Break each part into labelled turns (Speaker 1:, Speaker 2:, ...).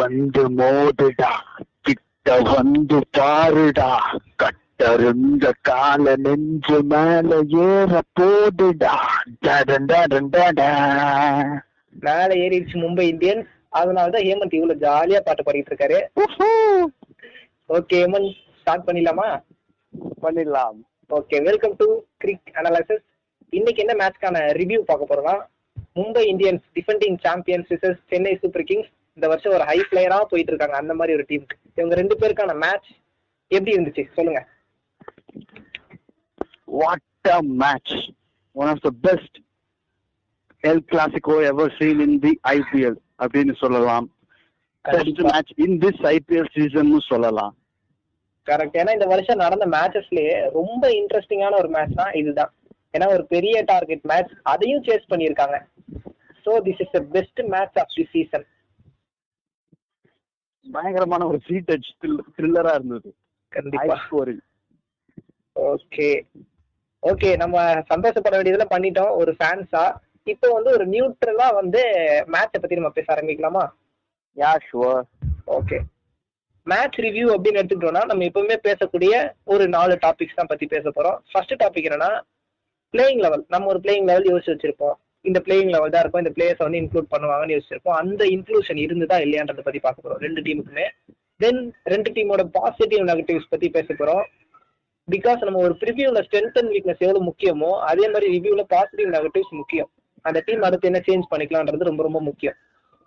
Speaker 1: வந்து மோதுடா கிட்ட வந்து பாருடா. கட்டருந்த கால நெஞ்சு மேல ஏற போதுடா. டடன் டடன் டடா.
Speaker 2: மேல ஏறிடுச்சு மும்பை இந்தியன்ஸ் அதனாலதான் ஹேமந்த் இவ்வளவு ஜாலியா பாட்டு பாடிட்டு இருக்காரு. ஓகே ஹேமந்த் ஸ்டார்ட் பண்ணிடலாமா?
Speaker 1: பண்ணிடலாம்.
Speaker 2: Okay welcome to Crick analysis இன்னைக்கு என்ன மேட்ச்க்கான ரிவ்யூ பார்க்க போறோம்னா Mumbai Indians defending champions versus Chennai Super Kings இந்த வருஷம் ஒரு ஹை பிளேயரா போயிட்டு இருக்காங்க அந்த மாதிரி ஒரு டீம் இவங்க ரெண்டு பேருக்கான மேட்ச் எப்படி இருந்துச்சு? சொல்லுங்க.
Speaker 1: What a match! One of the best El Clasico ever seen in the IPL அப்படின்னு சொல்லலாம். Best. Match in this IPL season சொல்லலாம்.
Speaker 2: கரெக்ட் ஏன்னா இந்த வருஷம் நடந்த மேட்சஸ்லயே ரொம்ப இன்ட்ரெஸ்டிங்கான ஒரு மேட்ச் தான் இதுதான். ஏன்னா ஒரு பெரிய டார்கெட் மேட்ச் அதையும் சேஸ் பண்ணியிருக்காங்க. So this is the best match of the season
Speaker 1: பயங்கரமான ஒரு சீ டச் த்ரில்லரா இருந்தது.
Speaker 2: கண்டிப்பா.
Speaker 1: ஸ்கோரிங்
Speaker 2: ஓகே ஓகே நம்ம சந்தோஷப்பட வேண்டியதுல பண்ணிட்டோம். ஒரு ஃபேன்ஸா இப்போ வந்து ஒரு நியூட்ரலா வந்து மேட்சை பத்தி நம்ம பேச ஆரம்பிக்கலாமா?
Speaker 1: Yeah sure
Speaker 2: okay match review அப்படின்னு எடுத்துக்கிட்டோம்னா நம்ம எப்பவுமே பேசக்கூடிய ஒரு நாலு டாபிக்ஸ் தான் பத்தி பேச போறோம். ஃபர்ஸ்ட் டாபிக் என்னன்னா பிளேயிங் லெவல் நம்ம ஒரு பிளேயிங் லெவல் யோசிச்சு வச்சிருப்போம். இந்த பிளேயிங் லெவல் தான் இருக்கும். இந்த பிளேயர்ஸ் வந்து இன்க்ளூட் பண்ணுவாங்கன்னு யோசிச்சிருப்போம். அந்த இன்க்ளூஷன் இருந்ததா இல்லையான்றத பத்தி பார்க்க போறோம். ரெண்டு டீமுக்குமே தென் ரெண்டு டீமோட பாசிட்டிவ் நெகட்டிவ்ஸ் பத்தி பேச போறோம். பிகாஸ் நம்ம ஒரு ப்ரிவியூல ஸ்ட்ரென்த் அண்ட் வீக்னஸ் எவ்வளவு முக்கியமோ அதே மாதிரி ரிவ்யூல பாசிட்டிவ் நெகட்டிவ்ஸ் முக்கியம். அந்த டீம் அடுத்து என்ன சேஞ்ச் பண்ணிக்கலாம்ன்றது ரொம்ப ரொம்ப முக்கியம்.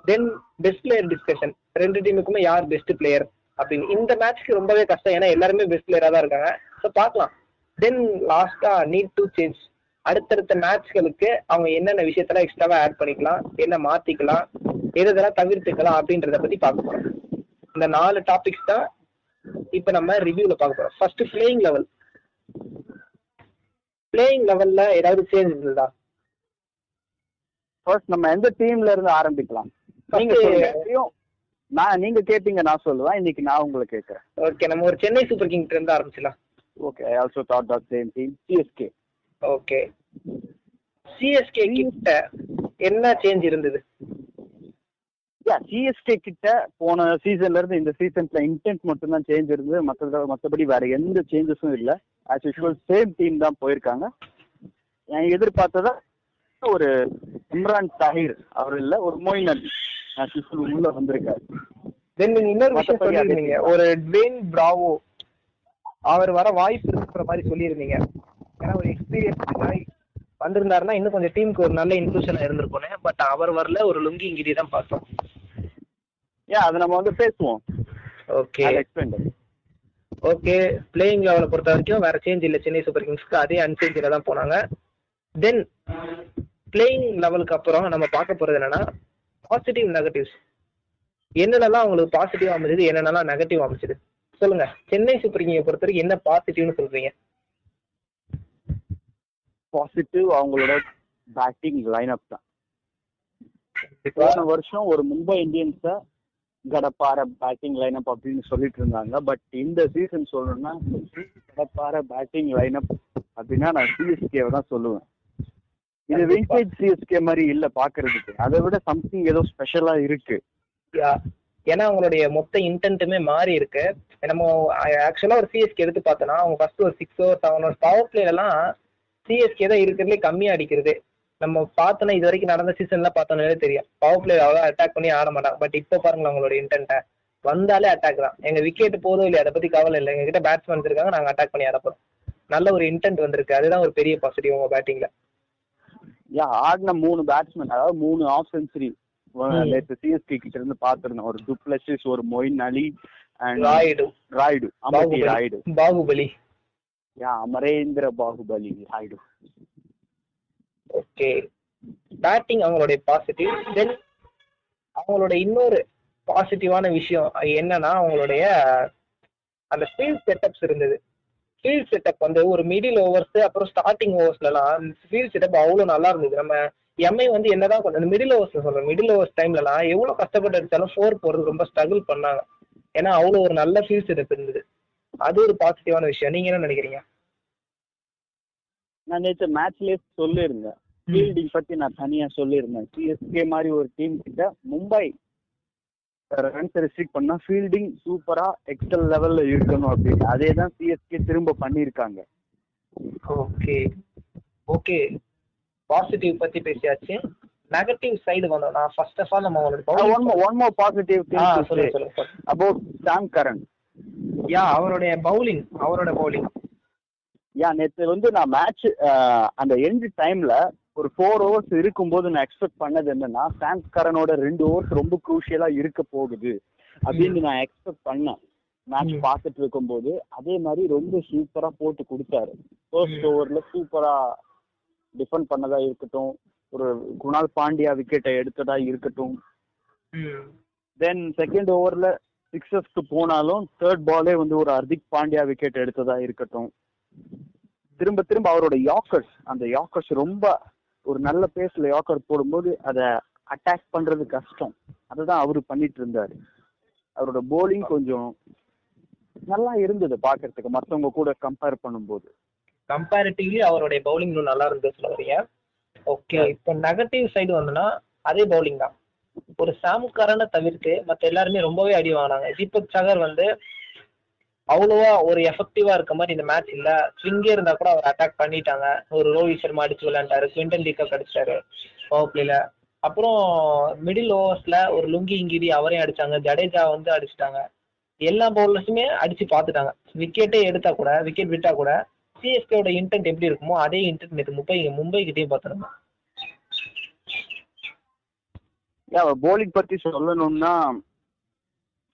Speaker 2: தென் பெஸ்ட் பிளேயர் டிஸ்கஷன் ரெண்டு டீமுக்குமே யார் பெஸ்ட் பிளேயர் அப்படின்னு. இந்த மேட்ச்க்கு ரொம்பவே கஷ்டம். ஏன்னா எல்லாருமே பெஸ்ட் பிளேயரா தான் இருக்காங்க. ஸோ பார்க்கலாம். தென் லாஸ்டா நீட் டு சேஞ்ச் அடுத்தடுத்த மேட்ச்களுக்கு அவங்க என்னென்ன விஷயத்தெல்லாம் எக்ஸ்ட்ராவா ஆட் பண்ணிக்கலாம் என்ன மாத்திக்கலாம் எது எதெல்லாம் தவிர்த்துக்கலாம் அப்படின்றத பத்தி பார்க்க போறோம். இந்த நாலு டாபிக்ஸ் தான் இப்ப நம்ம ரிவ்யூல பார்க்க போறோம். ஃபர்ஸ்ட் பிளேயிங் லெவல் பிளேயிங் லெவல்ல ஏதாவது சேஞ்ச் இருந்ததா
Speaker 1: ஃபர்ஸ்ட் நம்ம எந்த டீம்ல இருந்து ஆரம்பிக்கலாம்? நீங்க நான் நீங்க கேட்டீங்க நான் சொல்லுவேன். இன்னைக்கு நான் உங்களை கேட்கறேன்.
Speaker 2: ஓகே நம்ம ஒரு சென்னை சூப்பர் கிங் இருந்து ஆரம்பிச்சிடலாம்.
Speaker 1: Okay I also thought that same team CSK
Speaker 2: okay CSK கிட்ட என்ன சேஞ்ச் இருந்தது?
Speaker 1: சிஎஸ்கே கிட்ட போன சீசன்ல இருந்து இந்த சீசன்ல இன்டென்ட் மட்டும் தான் சேஞ்ச் இருந்தது. மற்ற மற்றபடி வேற எந்த சேஞ்சஸும் இல்ல. ஆஸ் யூஷுவல் சேம் டீம் தான் போயிருக்காங்க. நான் எதிர்பார்த்ததா ஒரு இம்ரான் தாஹிர் அவர் இல்ல ஒரு மொயின் அலி ஆஸ் யூஷுவல் உள்ள வந்திருக்காரு.
Speaker 2: தென் நீங்க இன்னொரு விஷயம்
Speaker 1: மத்தபடி
Speaker 2: சொல்லியிருந்தீங்க. ஒரு ட்வேன் பிராவோ அவர் வர வாய்ப்பு இருக்கிற மாதிரி சொல்லியிருந்தீங்க. ஏன்னா ஒரு எக்ஸ்பீரியன்ஸ் வந்திருந்தாருன்னா இன்னும் கொஞ்சம் டீமுக்கு ஒரு நல்ல இன்க்ளூஷன் இருந்திருக்கும் பட் அவர் வரல ஒரு லுங்கி இங்கிரி தான் பார்த்தோம்.
Speaker 1: ஏன் அதை நம்ம வந்து பேசுவோம்.
Speaker 2: ஓகே ஓகே பிளேயிங் லெவலை பொறுத்த வரைக்கும் வேற சேஞ்ச் இல்லை. சென்னை சூப்பர் கிங்ஸ்க்கு அதே அன்சேஞ்சில் தான் போனாங்க. தென் பிளேயிங் லெவலுக்கு அப்புறம் நம்ம பார்க்க போறது என்னன்னா பாசிட்டிவ் நெகட்டிவ்ஸ் என்னென்னலாம் உங்களுக்கு பாசிட்டிவ் அமைஞ்சது என்னென்னலாம் நெகட்டிவ் அமைஞ்சது? சொல்லுங்க. சென்னை சூப்பர் கிங்கை பொறுத்த வரைக்கும் என்ன பாசிட்டிவ்னு சொல்றீங்க?
Speaker 1: பாசிட்டிவ் அவங்களோட பேட்டிங் லைனப் தான். போன வருஷம் ஒரு மும்பை இந்தியன்ஸ கடப்பார பேட்டிங் லைனப் அப்படின்னு சொல்லிட்டு இருந்தாங்க. பட் இந்த சீசன் சொல்லணும்னா கடப்பார பேட்டிங் லைனப் அப்படின்னா நான் சிஎஸ்கேவை தான் சொல்லுவேன். இது விண்டேஜ் சிஎஸ்கே மாதிரி இல்ல பாக்குறதுக்கு. அதை விட சம்திங் ஏதோ ஸ்பெஷலா இருக்கு.
Speaker 2: ஏன்னா அவங்களுடைய மொத்த இன்டென்ட்டுமே மாறி இருக்கு. நம்ம ஆக்சுவலா ஒரு சிஎஸ்கே எடுத்து பார்த்தோம்னா அவங்க ஃபர்ஸ்ட் ஒரு six over seven over power பிளேலாம் CSK தான் இருக்கிறதுலே கம்மியா அடிக்கிறது. நம்ம பார்த்தோன்னா இது வரைக்கும் நடந்த சீசன்ல பார்த்தோம்னாலே தெரியும். பவர் பிளே அவ்வளோ அட்டாக் பண்ணி ஆட மாட்டாங்க. பட் இப்போ பாருங்களேன் அவங்களோட இன்டென்ட்டை வந்தாலே அட்டாக் தான். எங்க விக்கெட் போதும் இல்லையா அதை பத்தி கவலை இல்லை. எங்க கிட்ட பேட்ஸ்மேன் இருக்காங்க நாங்க அட்டாக் பண்ணி ஆட போறோம். நல்ல ஒரு இன்டென்ட் வந்திருக்கு. அதுதான் ஒரு பெரிய பாசிட்டிவ் உங்க பேட்டிங்ல
Speaker 1: யா ஆடின மூணு பேட்ஸ்மேன் அதாவது மூணு ஆஃப். நேற்று சிஎஸ்கே கிட்ட இருந்து பாத்துருந்தோம் ஒரு டுப்ளசிஸ் ஒரு Moeen Ali and
Speaker 2: Rayudu.
Speaker 1: Rayudu.
Speaker 2: Baahubali.
Speaker 1: Yeah Amarendra Baahubali Rayudu
Speaker 2: okay batting அவங்களுடைய பாசிட்டிவ் தென் அவங்களோட இன்னொரு பாசிட்டிவான விஷயம் அது என்னன்னா அவங்களுடைய அந்த ஃபீல்ட் செட்டப்ஸ் இருந்தது. ஃபீல்ட் செட்டப் வந்து ஒரு மிடில் ஓவர்ஸ் அப்புறம் ஸ்டார்டிங் ஓவர்ஸ்லலாம் ஃபீல்ட் செட்டப் அவ்வளோ நல்லா இருந்தது. நம்ம எம்ஐ வந்து என்னதான் கொஞ்சம் மிடில் ஓவர்ஸ் சொல்றேன். மிடில் ஓவர்ஸ் டைம்லலாம் எவ்வளோ கஷ்டப்பட்டு அடிச்சாலும் ஃபோர் போறது ரொம்ப ஸ்ட்ரகிள் பண்ணாங்க. ஏன்னா அவ்வளோ ஒரு நல்ல ஃபீல்ட் செட்டப் இருந்தது. அது ஒரு பாசிட்டிவான விஷயம். நீங்க என்ன நினைக்கிறீங்க?
Speaker 1: நான் நேற்று மேட்ச்லயே சொல்லியிருந்தேன். ஃபீல்டிங் பத்தி நான் தனியா சொல்லியிருந்தேன். சிஎஸ்கே மாதிரி ஒரு டீம் கிட்ட மும்பை ரன்ஸ் ரெஸ்ட்ரிக்ட் பண்ணா ஃபீல்டிங் சூப்பரா எக்ஸல் லெவல்ல இருக்கணும் அப்படின்னு. அதே தான் சிஎஸ்கே திரும்ப பண்ணியிருக்காங்க.
Speaker 2: ஓகே ஓகே பாசிட்டிவ் பத்தி பேசியாச்சு. நெகட்டிவ் சைடு வந்தோம். நான் ஃபர்ஸ்ட் ஆஃப் ஆல் நம்ம
Speaker 1: ஒன் ஒன் மோர் பாசிட்டிவ்
Speaker 2: சொல்லுங்க
Speaker 1: அபவுட் சாம் கரன்
Speaker 2: யா அவருடைய பவுலிங் அவரோட பவுலிங்
Speaker 1: யா நேத்து வந்து நான் மேட்ச் அந்த எண்ட் டைம்ல ஒரு ஃபோர் ஹவர்ஸ் இருக்கும்போது நான் எக்ஸ்பெக்ட் பண்ணது என்னன்னா சாம் கரனோட ரெண்டு ஓவர்ஸ் ரொம்ப குரூஷியலா இருக்க போகுது அப்படின்னு நான் எக்ஸ்பெக்ட் பண்ணேன். மேட்ச். பார்த்துட்டு இருக்கும்போது அதே மாதிரி ரொம்ப சூப்பரா போட்டு கொடுத்தாரு. ஃபர்ஸ்ட். ஓவர்ல சூப்பரா டிஃபெண்ட் பண்ணதா இருக்கட்டும் ஒரு குணால் பாண்டியா விக்கெட்டை எடுத்ததா இருக்கட்டும். தென் செகண்ட் ஓவர்ல சிக்ஸஸ்க்கு போனாலும் தேர்ட் பாலே வந்து ஒரு ஹர்திக் பாண்டியா விக்கெட் எடுத்ததா இருக்கட்டும். திரும்ப திரும்ப அவரோட யாக்கர்ஸ் அந்த யாக்கர்ஸ் ரொம்ப ஒரு நல்ல பேஸ்ல யாக்கர் போடும்போது அதை அட்டாக் பண்றது கஷ்டம். அதுதான் அவரு பண்ணிட்டு இருந்தாரு. அவரோட போலிங் கொஞ்சம் நல்லா இருந்தது பாக்குறதுக்கு மத்தவங்க கூட கம்பேர் பண்ணும்போது.
Speaker 2: கம்பேரிட்டிவ்லி அவருடைய பவுலிங் நல்லா இருந்தது சொல்ல வரீங்க. ஓகே இப்போ நெகட்டிவ் சைடு வந்தோம்னா அதே பவுலிங் தான். ஒரு சாம்காரனை தவிர்த்து மற்ற எல்லாருமே ரொம்பவே அடி வாங்கினாங்க. தீபக் சகர் வந்து அவ்வளோவா ஒரு எஃபெக்டிவா இருக்க மாதிரி இந்த மேட்ச் இல்ல. ஸ்விங்கே இருந்தா கூட அவர் அட்டாக் பண்ணிட்டாங்க. ஒரு ரோஹித் சர்மா அடிச்சு விளையாண்டாரு. குவிண்டன் டீக்கப் அடிச்சாரு பவர் பிளேல அப்புறம் மிடில் ஓவர்ஸ்ல ஒரு லுங்கி இங்கிரி அவரையும் அடிச்சாங்க. ஜடேஜா வந்து அடிச்சிட்டாங்க. எல்லா பவுலர்ஸுமே அடிச்சு பார்த்துட்டாங்க விக்கெட்டே எடுத்தா கூட விக்கெட் விட்டா கூட சிஎஸ்கேவோட இன்டென்ட் எப்படி இருக்குமோ அதே இன்டென்ட் நேற்று மும்பை மும்பை கிட்டேயும் பார்த்துருந்தோம்
Speaker 1: போலிங் பத்தி சொல்லணும்னா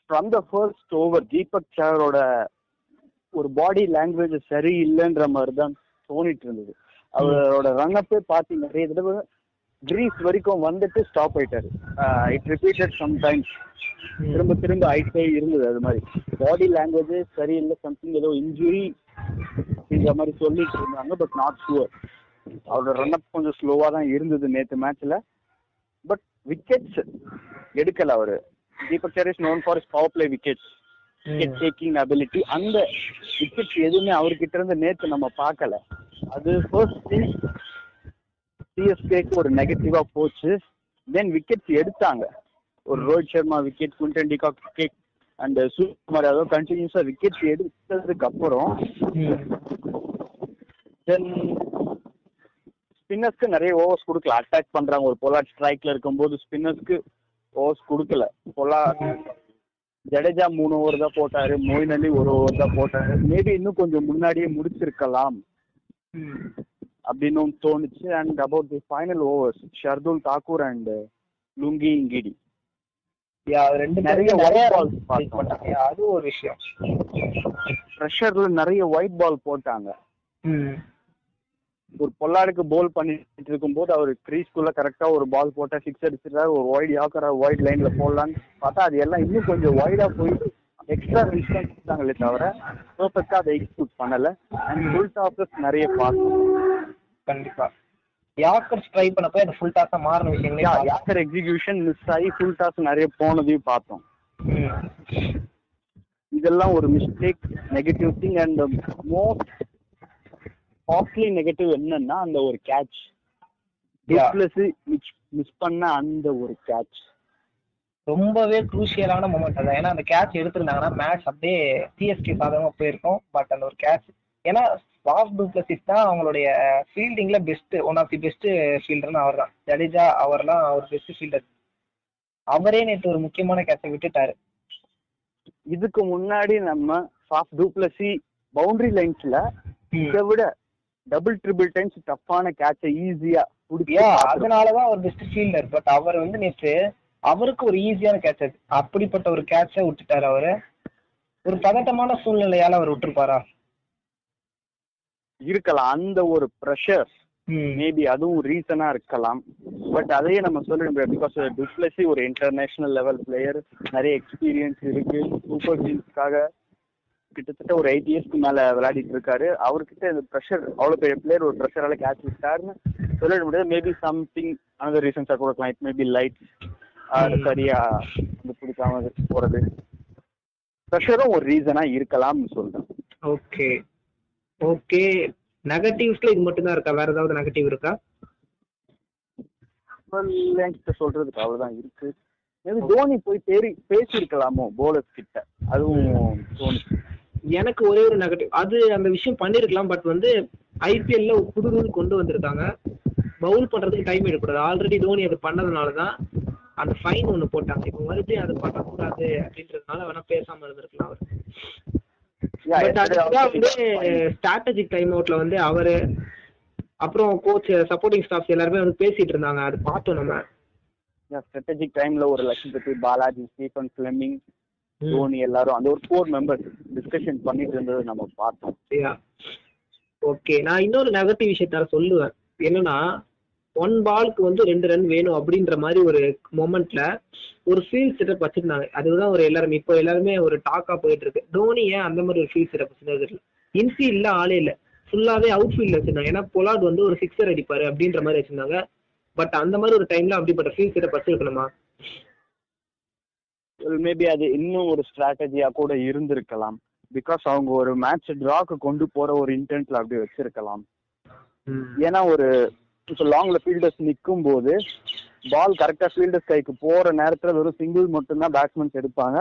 Speaker 1: from the first over Deepak சாரோட ஒரு பாடி லாங்குவேஜ் சரியில்லைன்ற மாதிரி தான் தோணிட்டு இருந்தது. அவரோட ரன்னப்பே பார்த்து நிறைய தடவை கிரீஸ் வரைக்கும் வந்துட்டு ஸ்டாப் ஆயிட்டாரு. இட் ரிப்பீட்டட் சம்டைம்ஸ் திரும்ப திரும்ப ஆயிட்டே இருந்தது அது மாதிரி. பாடி லாங்குவேஜ் சரியில்லை சம்திங் ஏதோ இன்ஜுரி அப்படின்ற மாதிரி சொல்லிட்டு இருந்தாங்க பட் நாட் ஷுவர் அவரோட ரன் அப் கொஞ்சம் ஸ்லோவா தான் இருந்தது நேற்று மேட்ச்ல பட் விக்கெட்ஸ் எடுக்கல அவரு. Deepak Chahar is known for power play wickets wicket taking ability அந்த விக்கெட்ஸ் எதுவுமே அவர்கிட்ட இருந்து நேத்து நம்ம பார்க்கல. அது ஃபர்ஸ்ட் திங் சிஎஸ்கேக்கு ஒரு நெகட்டிவா போச்சு. தென் விக்கெட்ஸ் எடுத்தாங்க. ஒரு Rohit Sharma wicket Quinton de Kock wicket and Suryakumar Yadav கண்டினியூஸா விக்கெட்ஸ் எடுத்ததுக்கு அப்புறம் தென் ஸ்பின்னர்ஸ்க்கு நிறைய ஓவர்ஸ் கொடுக்கல. அட்டாக் பண்றாங்க. ஒரு பொலாட் ஸ்ட்ரைக்ல இருக்கும்போது ஸ்பின்னர்ஸ்க்கு ஓவர்ஸ் கொடுக்கல. பொலா ஜடேஜா மூணு ஓவர் தான் போட்டாரு. மொயின் அலி ஒரு ஓவர் தான் போட்டாரு. மேபி இன்னும் கொஞ்சம் முன்னாடியே முடிச்சிருக்கலாம் அப்படின்னு தோணுச்சு. And about the final overs Shardul Thakur and Lungi Ngidi நிறைய பார்த்தோம்.
Speaker 2: பண்ணாங்க. Yeah, அது ஒரு விஷயம்.
Speaker 1: ப்ரெஷர்ல நிறைய ஒயிட் பால் போட்டாங்க. ஒரு பொல்லாடுக்கு போல் பண்ணிட்டு இருக்கும்போது அவர் க்ரீஸ்குள்ள கரெக்டா ஒரு பால் போட்டா சிக்ஸ் அடிச்சிருக்காரு ஒரு ஒயிட் யாக்கரா ஒயிட் லைன்ல போடலான்னு பார்த்தா அது எல்லாம் இன்னும் கொஞ்சம் ஒய்டா போய் எக்ஸ்ட்ரா டிஸ்டன்ஸ் கொடுத்தாங்களே தவிர பர்ஃபெக்டா அதை எக்ஸிக்யூட் பண்ணல அண்ட் ஃபுல் டாப்ஸ் நிறைய பார்த்தோம்
Speaker 2: கண்டிப்பா யாக்கர்ஸ் ட்ரை பண்ணப்போ அது ஃபுல் டாஸா மாறின விஷயங்களே.
Speaker 1: யாக்கர் எக்ஸிகியூஷன் மிஸ் ஆகி ஃபுல் டாஸ் நிறைய போனதையும் பார்த்தோம். இதெல்லாம் ஒரு mistake negative thing and most costly negative என்னன்னா அந்த ஒரு கேட்ச்
Speaker 2: Yeah.
Speaker 1: மிஸ் மிஸ் பண்ண அந்த ஒரு கேட்ச்
Speaker 2: ரொம்பவே குரூஷியலான மூமெண்ட் அதான் ஏன்னா அந்த கேட்ச் எடுத்திருந்தாங்கன்னா மேட்ச் அப்படியே சிஎஸ்கே சாதகமா போயிருக்கும். பட் அந்த ஒரு கேட்ச் ஏன்னா வாஸ் டூப்ளசிஸ் தான் அவங்களுடைய ஃபீல்டிங்ல best one of the best ஃபீல்டர்னு அவர் தான் ஜடேஜா அவர்லாம் அவர் பெஸ்ட் ஃபீல்டர் அவரே நேற்று ஒரு முக்கியமான கேட்சை விட்டுட்டாரு.
Speaker 1: இதுக்கு முன்னாடி நம்ம சாஃப்ட் டூப்ளசி பவுண்டரி லைன்ஸ்ல இதை விட டபுள் ட்ரிபிள் டைம்ஸ் டஃப்பான கேட்சை ஈஸியா
Speaker 2: யா அதனாலதான் அவர் பெஸ்ட் ஃபீல்டர் பட் அவர் வந்து நேற்று அவருக்கு ஒரு ஈஸியான கேட்ச் அப்படிப்பட்ட ஒரு கேட்சை விட்டுட்டாரு அவரு. ஒரு பதட்டமான சூழ்நிலையால அவர் விட்டுருப்பாரா?
Speaker 1: இருக்கலாம். அந்த ஒரு ப்ரெஷர் மேபி அதுவும் ரீசனா இருக்கலாம். பட் அதையே நம்ம சொல்லிட முடியாது. பிகாஸ் டுப்ளசி ஒரு இன்டர்நேஷனல் லெவல் பிளேயர் நிறைய எக்ஸ்பீரியன்ஸ் இருக்கு. சூப்பர் டீம்ஸ்க்காக கிட்டத்தட்ட ஒரு எயிட் இயர்ஸ்க்கு மேல விளையாடிட்டு இருக்காரு. அவர்கிட்ட இந்த ப்ரெஷர் அவ்வளவு பெரிய பிளேயர் ஒரு ப்ரெஷரால கேட்ச் விட்டாருன்னு சொல்லிட முடியாது. மேபி சம்திங் அனதர் ரீசன்ஸா கொடுக்கலாம் இட் மேபி லைட். சரியா இது பிடிக்காம போறது ப்ரெஷரும் ஒரு ரீசனா இருக்கலாம்னு சொல்றேன்.
Speaker 2: ஓகே ஓகே நெகட்டிவ்ஸ்ல இது மட்டும் தான் இருக்கா? வேற ஏதாவது நெகட்டிவ் இருக்கா?
Speaker 1: என்கிட்ட சொல்றதுக்கு அவ்வளவுதான் இருக்கு. மேபி தோனி போய் பேரி பேசியிருக்கலாமோ போலர்ஸ் கிட்ட. அதுவும் தோணுச்சு
Speaker 2: எனக்கு ஒரே ஒரு நெகட்டிவ் அது அந்த விஷயம் பண்ணிருக்கலாம் பட் வந்து ஐபிஎல்ல புது ரூல் கொண்டு வந்திருக்காங்க. பவுல் பண்றதுக்கு டைம் எடுக்கக்கூடாது. ஆல்ரெடி தோனி அது பண்ணதுனால தான் அந்த ஃபைன் ஒன்று போட்டாங்க. இப்போ மறுபடியும் அது பண்ணக்கூடாது அப்படின்றதுனால வேணா பேசாம இருந்திருக்கலாம் அவர். வந்து. ஸ்ட்ராட்டஜிக் டைம் அவுட்ல வந்து அவரு அப்புறம் கோச் சப்போர்ட்டிங் ஸ்டாஃப்ஸ் எல்லாருமே வந்து பேசிட்டு இருந்தாங்க. அது பார்த்தோம் நம்ம.
Speaker 1: ஸ்ட்ராட்டஜிக் டைம்ல ஒரு லட்சம் பத்தி பாலாஜி ஸ்டீஃபன் ஃபிளெமிங் தோனி எல்லாரும் அந்த ஒரு ஃபோர் மெம்பர்ஸ் டிஸ்கஷன் பண்ணிட்டு இருந்தது நம்ம பார்த்தோம்.
Speaker 2: ஓகே நான் இன்னொரு நெகட்டிவ் விஷயத்த சொல்லுவேன். என்னன்னா ஒன் பாலுக்கு வந்து ரெண்டு ரன் வேணும் அப்படின்ற மாதிரி ஒரு மொமெண்ட்ல ஒரு ஃபீல்ட் செட்டப் வச்சிருந்தாங்க. அதுதான் ஒரு எல்லாருமே இப்போ எல்லாருமே ஒரு டாக்கா போயிட்டு இருக்கு. தோனி ஏன் அந்த மாதிரி ஒரு ஃபீல்ட் செட்டப் வச்சிருந்தது இன்ஃபீல்ட்ல ஆளே இல்ல. ஃபுல்லாவே அவுட் ஃபீல்ட்ல வச்சிருந்தாங்க. ஏன்னா பொலாட் வந்து ஒரு சிக்ஸர் அடிப்பாரு அப்படின்ற மாதிரி வச்சிருந்தாங்க. பட் அந்த மாதிரி ஒரு டைம்ல அப்படிப்பட்ட ஃபீல்ட் செட்டப் வச்சிருக்கணுமா?
Speaker 1: மேபி அது இன்னும் ஒரு ஸ்ட்ராட்டஜியா கூட இருந்திருக்கலாம். பிகாஸ் அவங்க ஒரு மேட்ச் டிராக்கு கொண்டு போற ஒரு இன்டென்ட்ல அப்படி வச்சிருக்கலாம். ஏன்னா ஒரு இப்போ லாங்ல ஃபீல்டர்ஸ் நிற்கும் போது பால் கரெக்டா ஃபீல்டர்ஸ் கைக்கு போற நேரத்துல வெறும் சிங்கிள் மட்டும்தான் பேட்ஸ்மேன்ஸ் எடுப்பாங்க.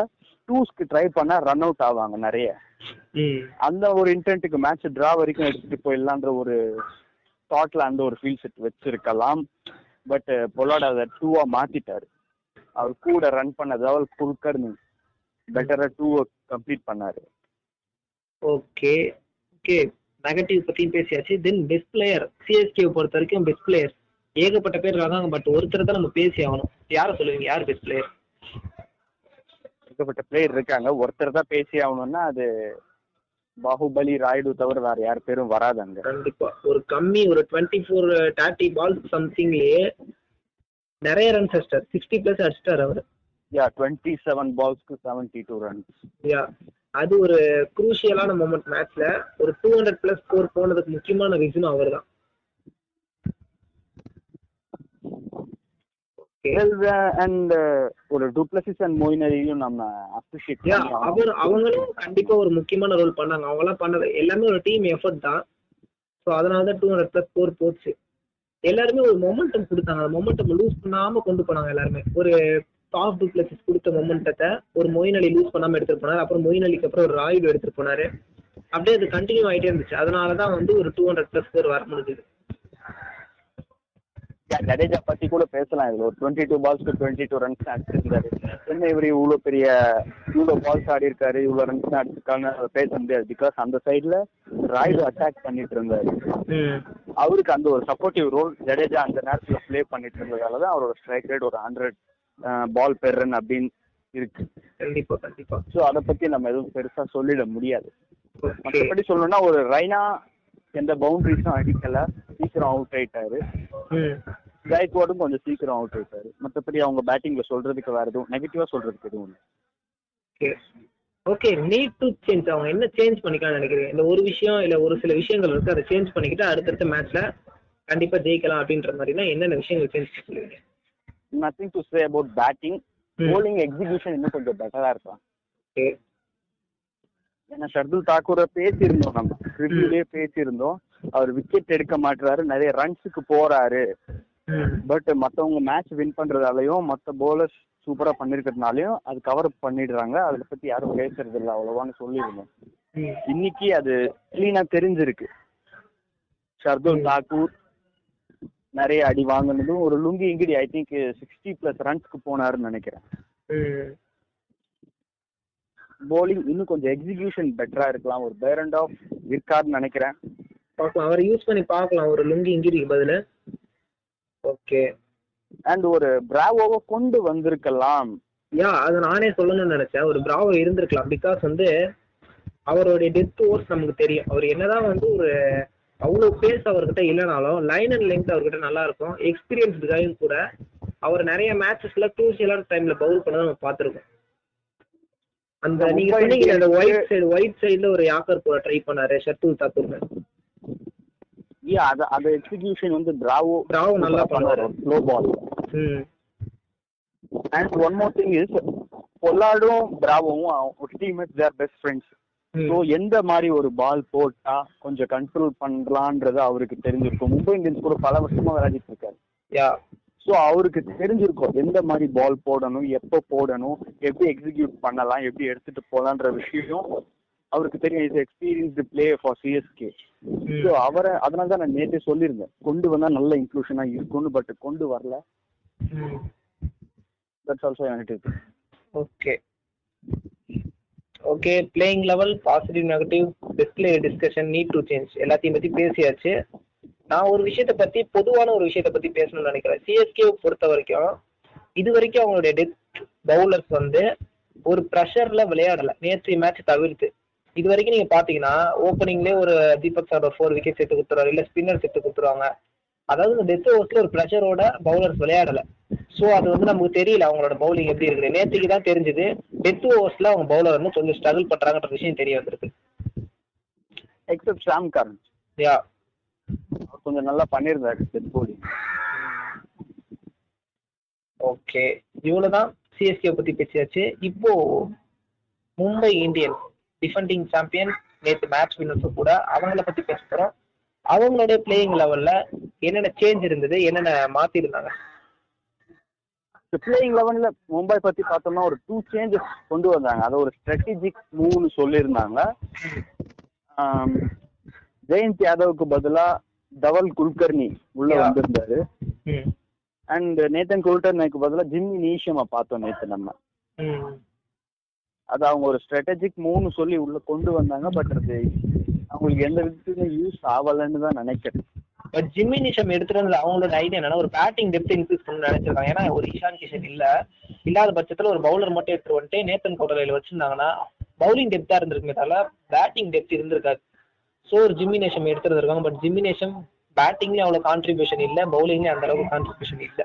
Speaker 1: டூஸ்க்கு ட்ரை பண்ணா ரன் அவுட் ஆவாங்க நிறைய. அந்த ஒரு இன்டென்ட்டுக்கு மேட்ச் டிரா வரைக்கும் எடுத்துட்டு போயிடலான்ற ஒரு தாட்ல அந்த ஒரு ஃபீல் செட் வச்சிருக்கலாம். பட் பொலாட் அதை டூவா மாத்திட்டாரு. அவர் கூட ரன் பண்ண தவல் குல்கர் பெட்டரா டூ கம்ப்ளீட் பண்ணாரு.
Speaker 2: ஓகே ஓகே நெகட்டிவ் பத்தியும் பேசியாச்சு. தென் பெஸ்ட் பிளேயர் சிஎஸ்கே பொறுத்த வரைக்கும் பெஸ்ட் பிளேயர் ஏகப்பட்ட பேர் இருக்காங்க. பட் ஒருத்தர் தான் நம்ம பேசி ஆகணும். யாரை சொல்லுவீங்க? யார் பெஸ்ட் பிளேயர்
Speaker 1: ஏகப்பட்ட பிளேயர் இருக்காங்க. ஒருத்தர் தான் பேசி ஆகணும்னா அது பாகுபலி ராயுடு தவிர வேற யார் பேரும் வராது அங்க.
Speaker 2: கண்டிப்பா. ஒரு கம்மி ஒரு டுவெண்ட்டி ஃபோர் தேர்ட்டி பால்ஸ் சம்திங்லயே நிறைய ரன்ஸ் அடிச்சிட்டார். சிக்ஸ்டி பிளஸ் அடிச்சிட்டார் அவர்.
Speaker 1: யா டுவெண்ட்டி செவன் பால்ஸ்க்கு செவன்டி டூ ரன்ஸ்
Speaker 2: யா அது ஒரு குரூஷியலான மூமெண்ட் மேட்ச்ல ஒரு டூ ஹண்ட்ரட் பிளஸ் ஸ்கோர் போனதுக்கு முக்கியமான ரீசனும் அவர் தான்
Speaker 1: அண்ட் ஒரு டூப்ளசிஸ் அண்ட் மோயினரியும் நம்ம அப்ரிஷியேட்
Speaker 2: அவர் அவங்களும் கண்டிப்பா ஒரு முக்கியமான ரோல் பண்ணாங்க. அவங்க எல்லாம் பண்ணது எல்லாமே ஒரு டீம் எஃபர்ட் தான். ஸோ அதனால தான் டூ ஹண்ட்ரட் பிளஸ் ஸ்கோர் போச்சு. எல்லாருமே ஒரு மொமெண்டம் கொடுத்தாங்க. அந்த மொமெண்டம் லூஸ் பண்ணாம கொண்டு போனாங்க எல்லாருமே. ஒரு டாப் டூப்ளசிஸ் கொடுத்த மொமெண்டத்தை ஒரு மொயின் அலி லூஸ் பண்ணாம எடுத்துட்டு போனாரு. அப்புறம் மொயின் அலிக்கு அப்புறம் ஒரு ராயுடு எடுத்துட்டு போனாரு. அப்படியே அது கண்டினியூ ஆயிட்டே இருந்துச்சு. அதனாலதான் வந்து ஒரு டூ ஹண்ட்ரட் பிளஸ் ஸ்கோர் வர முடிஞ்சுது.
Speaker 1: ஜடேஜா பத்தி கூட பேசலாம் இதுல ஒரு டுவெண்ட்டி டூ பால்ஸ்க்கு டுவெண்ட்டி டூ ரன்ஸ் அடிச்சிருக்காரு என்ன இவர் இவ்வளவு பெரிய இவ்வளவு பால்ஸ் ஆடி இருக்காரு இவ்வளவு ரன்ஸ் அடிச்சிருக்காங்க அதை பேச முடியாது. பிகாஸ் அந்த சைடுல ராயுடு அட்டாக் பண்ணிட்டு இருந்தாரு. அவருக்கு அந்த ஒரு சப்போர்ட்டிவ் ரோல் ஜடேஜா அந்த நேரத்துல ப்ளே பண்ணிட்டு இருந்ததால தான் அவரோட ஸ்ட்ரைக் ரேட் ஒரு ஹண்ட்ரட் பால் பெர் ரன் அப்படின்னு இருக்கு.
Speaker 2: கண்டிப்பா கண்டிப்பா.
Speaker 1: ஸோ அதை பத்தி நம்ம எதுவும் பெருசா சொல்லிட முடியாது. மற்றபடி சொல்லணும்னா ஒரு ரைனா எந்த பவுண்டரிஸும் அடிக்கல. சீக்கிரம் அவுட் ஆயிட்டாரு.
Speaker 2: ம்
Speaker 1: காய்க்வாடும் கொஞ்சம் சீக்கிரம் அவுட் ஆயிட்டாரு. மற்றபடி அவங்க பேட்டிங்ல சொல்றதுக்கு வேற எதுவும் நெகட்டிவா சொல்றதுக்கு எதுவும் இல்லை.
Speaker 2: Okay okay need to change அவங்க என்ன சேஞ்ச் பண்ணிக்கலாம்னு நினைக்கிறீங்க? இந்த ஒரு விஷயம் இல்ல ஒரு சில விஷயங்கள் இருக்கு அதை சேஞ்ச் பண்ணிக்கிட்டு அடுத்தடுத்த மேட்ச்ல கண்டிப்பா ஜெயிக்கலாம் அப்படின்ற மாதிரினா என்னென்ன விஷயங்கள் சேஞ்ச் பண்ணுவீங்க?
Speaker 1: Nothing to say about batting. Bowling execution இன்னும் கொஞ்சம் பெட்டரா இருக்கலாம் ஏன்னா ஷர்துல் தாக்கூரை பேசியிருந்தோம் நம்ம. ரிவ்யூலயே பேசியிருந்தோம். அவர் விக்கெட் எடுக்க மாட்டுறாரு நிறைய ரன்ஸுக்கு போறாரு. பட் மத்தவங்க மேட்ச் வின் பண்றதாலயும் மத்த bowlers சூப்பரா பண்ணிருக்கிறதுனாலயும் அது கவர் பண்ணிடுறாங்க. அதை பத்தி யாரும் பேசுறது இல்ல அவ்வளவான்னு சொல்லியிருந்தோம். இன்னைக்கு அது கிளீனா தெரிஞ்சிருக்கு. ஷர்துல் தாக்கூர் நிறைய அடி வாங்கினதும் ஒரு Lungi Ngidi I think sixty plus ரன்ஸ்க்கு போனாருன்னு நினைக்கிறேன். Bowling இன்னும் கொஞ்சம் எக்ஸிகியூஷன் பெட்டரா இருக்கலாம். ஒரு பேரண்ட் ஆஃப் இருக்காருன்னு நினைக்கிறேன்.
Speaker 2: பார்க்கலாம். அவரை யூஸ் பண்ணி பார்க்கலாம். ஒரு லுங்கி இங்கிரிக்கு பதிலு. ஓகே
Speaker 1: அண்ட் ஒரு பிராவோவை கொண்டு வந்திருக்கலாம்.
Speaker 2: யா அது நானே சொல்லணும்னு நினைச்சேன். ஒரு பிராவோ இருந்திருக்கலாம். பிகாஸ் வந்து அவருடைய டெத் ஓவர்ஸ் நமக்கு தெரியும். அவர் என்னதான் வந்து ஒரு அவ்வளோ பேஸ் அவர்கிட்ட இல்லைனாலும் லைன் அண்ட் லெங்க் அவர்கிட்ட நல்லா இருக்கும். எக்ஸ்பீரியன்ஸ்டுக்காகவும் கூட அவர் நிறைய மேட்சஸ்ல க்ரூசியலான டைம்ல பவுல் பண்ண நம்ம பார்த்துருக்கோம். அந்த நீங்க சொன்னீங்க அந்த ஒயிட் சைடு ஒயிட் சைடுல ஒரு யாக்கர் போட ட்ரை பண்ணாரு ஷர்துல் தாக்கூர்னு
Speaker 1: யா அது அது எக்ஸிகியூஷன் வந்து பிராவோ
Speaker 2: பிராவோ நல்லா பண்ணுவாரு
Speaker 1: slow ball
Speaker 2: hmm.
Speaker 1: And one more thing is பொல்லாடும் பிராவோவும் ஒரு teammate their best friends so
Speaker 2: hmm.
Speaker 1: எந்த மாதிரி ஒரு பால் போட்டா கொஞ்சம் கண்ட்ரோல் பண்ணலான்றது அவருக்கு தெரிஞ்சிருக்கும். மும்பை இந்தியன்ஸ் கூட பல வருஷமா விளையாடிட்டு இருக்காரு.
Speaker 2: யா
Speaker 1: ஸோ அவருக்கு தெரிஞ்சிருக்கும் எந்த மாதிரி பால் போடணும் எப்போ போடணும் எப்படி எக்ஸிக்யூட் பண்ணலாம் எப்படி எடுத்துட்டு போலான்ற விஷயம் அவருக்கு தெரியும். Is experienced play for CSK so அவரை அதனால தான் நான் நேற்றே சொல்லியிருந்தேன். கொண்டு வந்தா நல்ல இன்க்ளூஷனா இருக்கும்னு பட் கொண்டு வரல. தட்ஸ் ஆல்சோ எனக்கு
Speaker 2: okay okay playing eleven positive negative display discussion need to change எல்லாத்தையும் பத்தி பேசியாச்சு. நான் ஒரு விஷயத்த பத்தி பொதுவான ஒரு விஷயத்த பத்தி பேசணும்னு நினைக்கிறேன். சிஎஸ்கே பொறுத்த வரைக்கும் இது வரைக்கும் அவங்களுடைய டெத் பவுலர்ஸ் வந்து ஒரு ப்ரெஷர்ல விளையாடல. நேற்று மேட்ச் தவிர்த்து. இது வரைக்கும் நீங்க பாத்தீங்கன்னா ஓப்பனிங்லேயே ஒரு தீபக் சார் ஃபோர் விக்கெட் எடுத்து கொடுத்துருவாரு இல்ல ஸ்பின்னர் எடுத்து கொடுத்துருவாங்க அதாவது இந்த டெத் ஓவர்ஸ்ல ஒரு ப்ரெஷரோட பவுலர்ஸ் விளையாடல. ஸோ அது வந்து நமக்கு தெரியல அவங்களோட பவுலிங் எப்படி இருக்குது நேற்றுக்கு தான் தெரிஞ்சது. டெத் ஓவர்ஸ்ல அவங்க பவுலர் வந்து கொஞ்சம் ஸ்ட்ரகிள் பண்றாங்கன்ற விஷயம் தெரிய வந்திருக்கு.
Speaker 1: எக்ஸப்ட் ஷாம் கரன்
Speaker 2: யா
Speaker 1: கொஞ்சம் நல்லா பண்ணியிருந்தாரு போலிங்
Speaker 2: ஓகே. இவ்வளவுதான் சிஎஸ்கே பத்தி பேசியாச்சு. இப்போ மும்பை இந்தியன்ஸ் டிஃபெண்டிங் சாம்பியன் நேற்று மேட்ச் வின்னர்ஸ் கூட அவங்கள பத்தி பேச போறோம். அவங்களுடைய பிளேயிங் லெவல்ல என்னென்ன சேஞ்ச் இருந்தது என்னென்ன மாத்தி இருந்தாங்க
Speaker 1: பிளேயிங் லெவன்ல மும்பை பத்தி பார்த்தோம்னா ஒரு டூ சேஞ்சஸ் கொண்டு வந்தாங்க. அதை ஒரு ஸ்ட்ராட்டஜிக் மூவ்னு சொல்லியிருந்தாங்க. ஜெயந்த் யாதவுக்கு பதிலா தவல் குல்கர்னி உள்ள. வந்திருந்தாரு. அண்ட் நேத்தன் குல்கர்னிக்கு பதிலா ஜிம்மி நீஷமா பார்த்தோம் நேத்து நம்ம. அது அவங்க ஒரு ஸ்ட்ராட்டஜிக் மூவ்னு சொல்லி உள்ள கொண்டு வந்தாங்க பட் அது அவங்களுக்கு எந்த விதத்துலையும் யூஸ் ஆகலைன்னு தான் நினைக்கிறேன்.
Speaker 2: பட் ஜிம்மி நிஷம் எடுத்துட்டு அவங்களோட ஐடியா என்னன்னா ஒரு பேட்டிங் டெப்த் இன்க்ரீஸ் பண்ணணும்னு நினைச்சிருக்காங்க. ஏன்னா ஒரு இஷான் கிஷன் இல்ல. இல்லாத பட்சத்துல ஒரு பவுலர் மட்டும் எடுத்துட்டு வந்துட்டு நேத்தன் கோட்டலையில வச்சிருந்தாங்கன்னா பவுலிங் டெப்தா இருந்திருக்குமே தவிர பேட்டிங் டெப்த் இருந்திருக்காது. ஸோ ஒரு ஜிம்மி நேஷம் எடுத்துட்டு இருக்காங்க பட் ஜிம்மி நேஷம் பேட்டிங்லயும் அவ்வளவு கான்ட்ரிபியூஷன் இல்ல பவுலிங்லயும் அந்த அளவுக்கு கான்ட்ரிபியூஷன் இல்ல.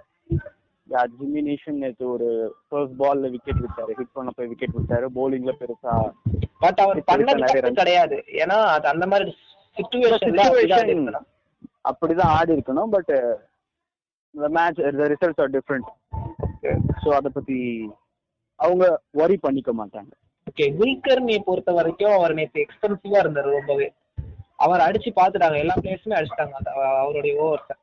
Speaker 1: நேஷன் நேற்று ஒரு ஃபர்ஸ்ட் பால்ல விக்கெட் விட்டாரு ஹிட் பண்ண போய் விக்கெட் விட்டாரு bowlingல பெருசா
Speaker 2: பட் அவர் பண்ணது. கிடையாது. ஏன்னா அது அந்த மாதிரி சுச்சுவேஷன்ல
Speaker 1: அப்படிதான் ஆடி இருக்கணும் but the match the results are different so அதை பத்தி அவங்க worry பண்ணிக்க மாட்டாங்க.
Speaker 2: ஓகே குல்கர்னியை பொறுத்த வரைக்கும் அவர் நேற்று எக்ஸ்பென்சிவா இருந்தாரு ரொம்பவே. அவர் அடிச்சு பார்த்துட்டாங்க. எல்லா பிளேயர்ஸுமே அடிச்சிட்டாங்க. அந்த அவருடைய ஓவர்ஸை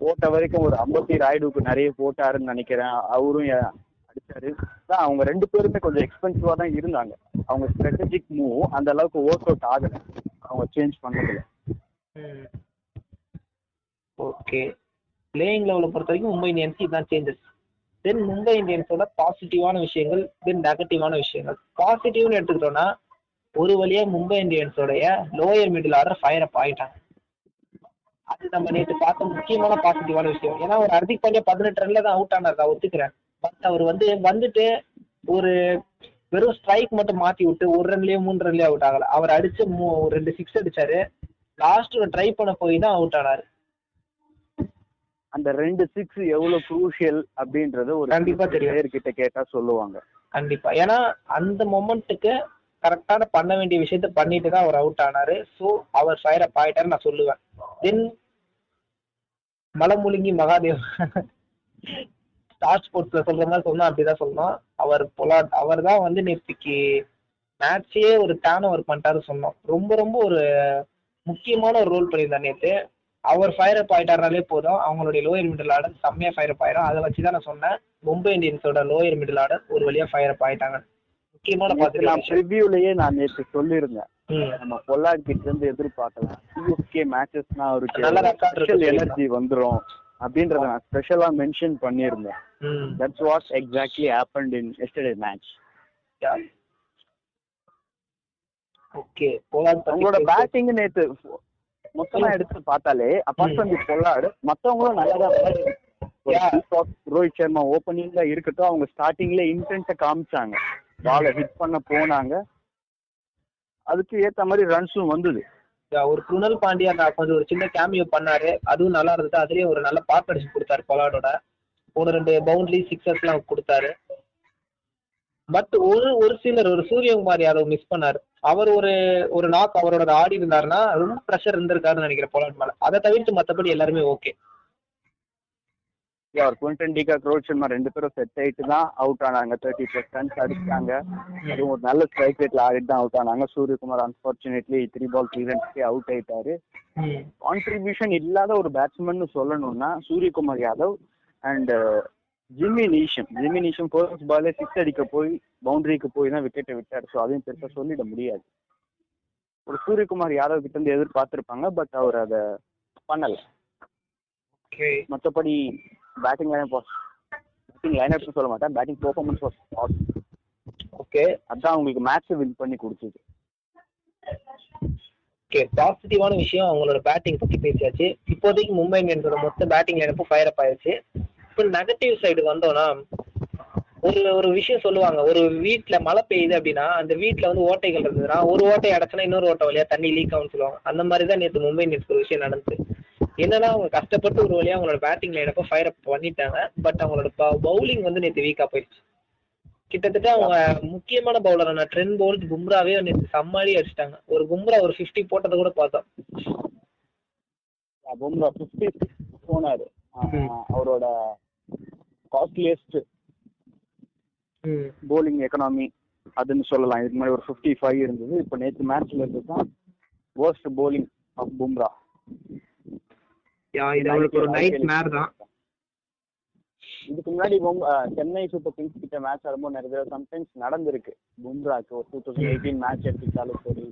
Speaker 1: போட்ட வரைக்கும் ஒரு அம்பத்தி ராய்டுக்கு நிறைய போட்டாருன்னு நினைக்கிறேன். அவரும் அடிச்சாரு. அதான் அவங்க ரெண்டு பேருமே கொஞ்சம் எக்ஸ்பென்சிவா தான் இருந்தாங்க. அவங்க ஸ்ட்ராட்டஜிக் மூவ் அந்த அளவுக்கு ஒர்க் அவுட் ஆகல. அவங்க சேஞ்ச் பண்ணதுல.
Speaker 2: ஓகே பிளேயிங் லெவலை பொறுத்த வரைக்கும் மும்பை இந்தியன்ஸ் இதுதான் சேஞ்சஸ் தென் மும்பை இந்தியன்ஸோட பாசிட்டிவான விஷயங்கள் தென் நெகட்டிவான விஷயங்கள். பாசிட்டிவ்னு எடுத்துக்கிட்டோம்னா ஒரு வழியா Mumbai இந்தியன்ஸோடைய lower middle order fire up ஆயிட்டாங்க. அது நம்ம நேற்று பார்த்த முக்கியமான பாசிட்டிவான விஷயம். ஏன்னா ஒரு ஹர்திக் பாண்டியா பதினெட்டு ரன்ல தான் அவுட் ஆனார் நான் ஒத்துக்கிறேன். பட் அவர் வந்து வந்துட்டு ஒரு வெறும் ஸ்ட்ரைக் மட்டும் மாத்தி விட்டு ஒரு ரன்லயே மூணு ரன்லயே அவுட் ஆகல. அவர் அடிச்சு ரெண்டு சிக்ஸ் அடிச்சாரு. லாஸ்ட் ட்ரை பண்ண போய் தான் அவுட் ஆனாரு.
Speaker 1: அந்த ரெண்டு சிக்ஸ் எவ்வளவு குரூஷியல் அப்படின்றத ஒரு
Speaker 2: கண்டிப்பா தெரியும்.
Speaker 1: கிட்ட கேட்டா சொல்லுவாங்க.
Speaker 2: கண்டிப்பா. ஏன்னா அந்த மொமெண்ட்டுக்கு கரெக்டான பண்ண வேண்டிய விஷயத்த பண்ணிட்டு தான் அவர் அவுட் ஆனாரு. ஸோ அவர் ஃபயர் அப் ஆயிட்டாரு நான் சொல்லுவேன். தென் மலமுழுங்கி மகாதேவ் ஸ்டார் ஸ்போர்ட்ஸ்ல சொல்ற மாதிரி சொன்னா அப்படிதான் சொன்னோம். அவர் பொலாட் அவர் தான் வந்து நேற்றுக்கு மேட்சே ஒரு டேன் ஒர்க் பண்ணிட்டாரு சொன்னோம். ரொம்ப ரொம்ப ஒரு முக்கியமான ஒரு ரோல் பண்ணியிருந்தார் நேற்று அவர் ஃபயர் அப் ஆயிட்டாருனாலே போதும். அவங்களுடைய லோயர் மிடில் ஆர்டர் செம்மையா ஃபயர் அப் ஆயிரும் அதை வச்சு தான் நான் சொன்னேன். மும்பை இந்தியன்ஸோட லோயர் மிடில் ஆர்டர் ஒரு வழியா ஃபயர் அப் ஆயிட்டாங்க முக்கியமான பாத்துக்கலாம்
Speaker 1: நான் ப்ரிவியூலயே நான் நேற்று சொல்லியிருந்தேன். நம்ம பொல்லாட் கிட்ட இருந்து எதிர்பார்க்கலாம் சிஎஸ்கே மேட்சஸ்னா
Speaker 2: இருக்கு
Speaker 1: ஸ்பெஷல் எனர்ஜி வந்துரும் அப்படின்றத நான் ஸ்பெஷலா மென்ஷன் பண்ணியிருந்தேன். That's what exactly happened in yesterday match
Speaker 2: okay Pollard
Speaker 1: அவங்களோட பேட்டிங் நேத்து மொத்தமா எடுத்து பார்த்தாலே அப்பார்ட் ஃப்ரம் தி பொல்லாடு மத்தவங்களும் நல்லா தான். ஒரு ரோஹித் சர்மா ஓப்பனிங்ல இருக்கட்டும் அவங்க ஸ்டார்டிங்ல இன்டென்ட்டை காமிச்சாங்க. பாலை ஹிட் பண்ண போனாங்க. அதுக்கு ஏத்த மாதிரி ரன்ஸும் வந்தது.
Speaker 2: ஒரு குணல் பாண்டியா நான் கொஞ்சம் ஒரு சின்ன கேமியோ பண்ணாரு. அதுவும் நல்லா இருந்தது. அதுலயே ஒரு நல்ல பார்ட்னர்ஷிப் கொடுத்தாரு பொலாடோட ஒரு ரெண்டு பவுண்டரி சிக்ஸர்ஸ் எல்லாம் கொடுத்தாரு. பட் ஒரு ஒரு சிலர் ஒரு சூரியகுமார் யாதவ் மிஸ் பண்ணாரு. அவர் ஒரு ஒரு நாக் அவரோட ஆடி இருந்தாருன்னா ரொம்ப ப்ரெஷர் இருந்திருக்காருன்னு நினைக்கிறேன் பொலாட் மேல. அதை தவிர்த்து மத்தபடி எல்லாருமே ஓகே
Speaker 1: அவர் Quinton de Kock Rohit Sharma ரெண்டு பேரும் செட் ஆயிட்டு தான் அவுட் ஆனாங்க. தேர்ட்டி பிளஸ் ரன்ஸ் அடிச்சாங்க. அதுவும் ஒரு நல்ல ஸ்ட்ரைக் ரேட்ல ஆடிட்டு தான் அவுட் ஆனாங்க. Suryakumar unfortunately three ball three ரன்ஸ்க்கே out ஆயிட்டாரு. கான்ட்ரிபியூஷன் இல்லாத ஒரு பேட்ஸ்மேன் சொல்லணும்னா Suryakumar Yadav and Jimmy Neesham Jimmy Neesham first பாலே சிக்ஸ் அடிக்க போய் பவுண்டரிக்கு போய் தான் விக்கெட்டை விட்டார். ஸோ அதையும் பெருசாக சொல்லிட முடியாது. ஒரு சூரியகுமார் யாதவ் கிட்ட இருந்து எதிர்பார்த்திருப்பாங்க பட் அவர் அதை பண்ணல. மற்றபடி பேட்டிங் லைன் பேட்டிங் லைன் சொல்ல மாட்டேன். பேட்டிங் பெர்ஃபார்மன்ஸ் வாஸ்
Speaker 2: ஓகே
Speaker 1: அதான் உங்களுக்கு மேட்ச் வின் பண்ணி கொடுத்தது.
Speaker 2: ஓகே பாசிட்டிவான விஷயம் அவங்களோட பேட்டிங் பத்தி பேசியாச்சு. இப்போதைக்கு மும்பை இந்தியன்ஸோட மொத்த பேட்டிங் லைனப்பும் ஃபயர் அப் ஆயிருச்சு. இப்போ நெகட்டிவ் சைடு வந்தோம்னா ஒரு ஒரு விஷயம் சொல்லுவாங்க. ஒரு வீட்டில் மழை பெய்யுது அப்படின்னா அந்த வீட்டில் வந்து ஓட்டைகள் இருந்ததுன்னா ஒரு ஓட்டை அடைச்சுனா இன்னொரு ஓட்டை வழியா தண்ணி லீக் ஆகும்னு சொல்லுவாங்க. அந்த மாதிரி தான் நேற்று மும்பை இந்தியன்ஸ் ஒரு விஷயம் நடந்துச்சு. என்னன்னா அவங்க கஷ்டப்பட்டு ஒரு வழியா அவங்களோட பேட்டிங் லைனப்ப ஃபயர் அப் பண்ணிட்டாங்க. பட் அவங்களோட பவுலிங் வந்து நேற்று வீக்கா போயிடுச்சு. கிட்டத்தட்ட அவங்க முக்கியமான பவுலரான ட்ரெண்ட் போல்ட் பும்ராவே நேற்று சம்மாடி அடிச்சிட்டாங்க. ஒரு பும்ரா ஒரு 50 போட்டதை கூட பார்த்தோம்.
Speaker 1: பும்ரா ஃபிஃப்டி போனாரு. அவரோட காஸ்ட்லியஸ்ட் போலிங் எக்கனாமி அதுன்னு சொல்லலாம். இதுக்கு முன்னாடி ஒரு ஃபிஃப்டி ஃபைவ் இருந்தது. இப்போ நேற்று மேட்ச்ல இருந்து தான் worst bowling ஆஃப் பும்ரா
Speaker 2: இது அவளுக்கு ஒரு நைட் மேர் தான்.
Speaker 1: இதுக்கு முன்னாடி சென்னை சூப்பர் கிங்ஸ் கிட்ட மேட்ச் ஆடும்போது நிறைய தடவை சம்டைம்ஸ் நடந்திருக்கு. பும்ராக்கு ஒரு டூ தௌசண்ட் எயிட்டீன் மேட்ச் எடுத்துக்கிட்டாலும் சரி.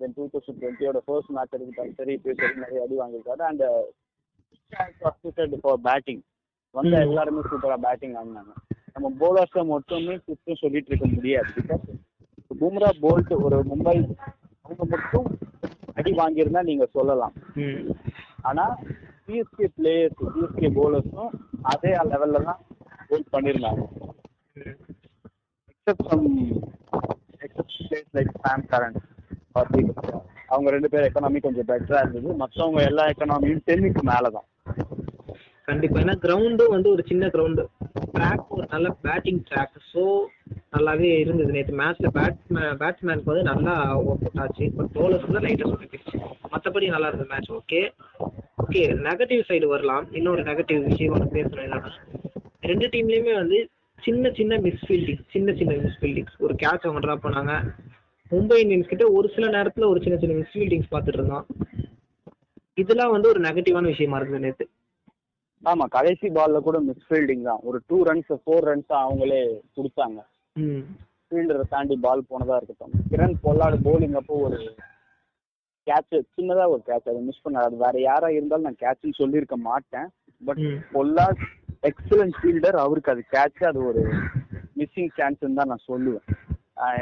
Speaker 1: தென் டூ தௌசண்ட் டுவெண்ட்டியோட ஃபர்ஸ்ட் மேட்ச் எடுத்துக்கிட்டாலும் சரி இப்போ சரி நிறைய அடி வாங்கியிருக்காரு. அண்ட் ஃபார் பேட்டிங் வந்த. எல்லாருமே சூப்பரா பேட்டிங் ஆடினாங்க. நம்ம போலர்ஸை மட்டுமே குத்தம் சொல்லிட்டு இருக்க முடியாது. பிகாஸ் பும்ரா போல்ட் ஒரு மும்பை அவங்க மட்டும் அடி வாங்கியிருந்தா நீங்க சொல்லலாம். ஆனா சிஎஸ்கே பிளேயர்ஸ் சிஎஸ்கே போலர்ஸும் அதே லெவல்ல தான் போல் பண்ணியிருந்தாங்க except from except plays like Sam Curran அவங்க ரெண்டு பேர் எக்கனாமி கொஞ்சம் பெட்டரா இருந்தது. மற்றவங்க எல்லா எக்கனாமியும் டென்னுக்கு மேல தான்.
Speaker 2: கண்டிப்பா. ஏன்னா கிரவுண்டும் வந்து ஒரு சின்ன கிரவுண்டு ட்ராக் ஒரு நல்ல பேட்டிங் ட்ராக் ஸோ நல்லாவே இருந்தது. நேற்று மேட்ச்ல பேட்ஸ்மேன் பேட்ஸ்மேனுக்கு வந்து நல்லா ஒர்க் அவுட் ஆச்சு பட் பவுலர்ஸ் வந்து லைட்டாக சொல்லிடுச்சு மற்றபடி நல்லா இருந்தது match okay okay negative side வரலாம். இன்னொரு நெகட்டிவ் விஷயம் ஒன்று பேசணும் என்னன்னா ரெண்டு டீம்லேயுமே வந்து சின்ன சின்ன மிஸ்ஃபீல்டிங் சின்ன சின்ன மிஸ்ஃபீல்டிங்ஸ் ஒரு கேட்ச் அவங்க ட்ராப் பண்ணாங்க. மும்பை இந்தியன்ஸ் கிட்ட ஒரு சில நேரத்தில் ஒரு சின்ன சின்ன மிஸ்ஃபீல்டிங்ஸ் பார்த்துட்டு இருந்தோம். இதெல்லாம் வந்து ஒரு நெகட்டிவான விஷயமா இருந்தது நேற்று
Speaker 1: ஆமா கடைசி பால்ல கூட மிஸ்ஃபீல்டிங் தான். ஒரு டூ ரன்ஸ் ஃபோர் ரன்ஸ் அவங்களே கொடுத்தாங்க.
Speaker 2: ம்.
Speaker 1: ஃபீல்டரை தாண்டி பால் போனதா இருக்கட்டும். கிரண் பொல்லாடு bowling அப்போ ஒரு கேட்ச் சின்னதா ஒரு கேட்ச் அதை மிஸ் பண்ணாரு அது வேற யாரா இருந்தாலும் நான் கேட்ச்னு சொல்லியிருக்க மாட்டேன். பட்
Speaker 2: ம்.
Speaker 1: பொல்லாட் எக்ஸலன்ட் ஃபீல்டர் அவருக்கு அது கேட்ச் அது ஒரு மிஸ்ஸிங் சான்ஸ்ன்னு தான் நான் சொல்லுவேன். I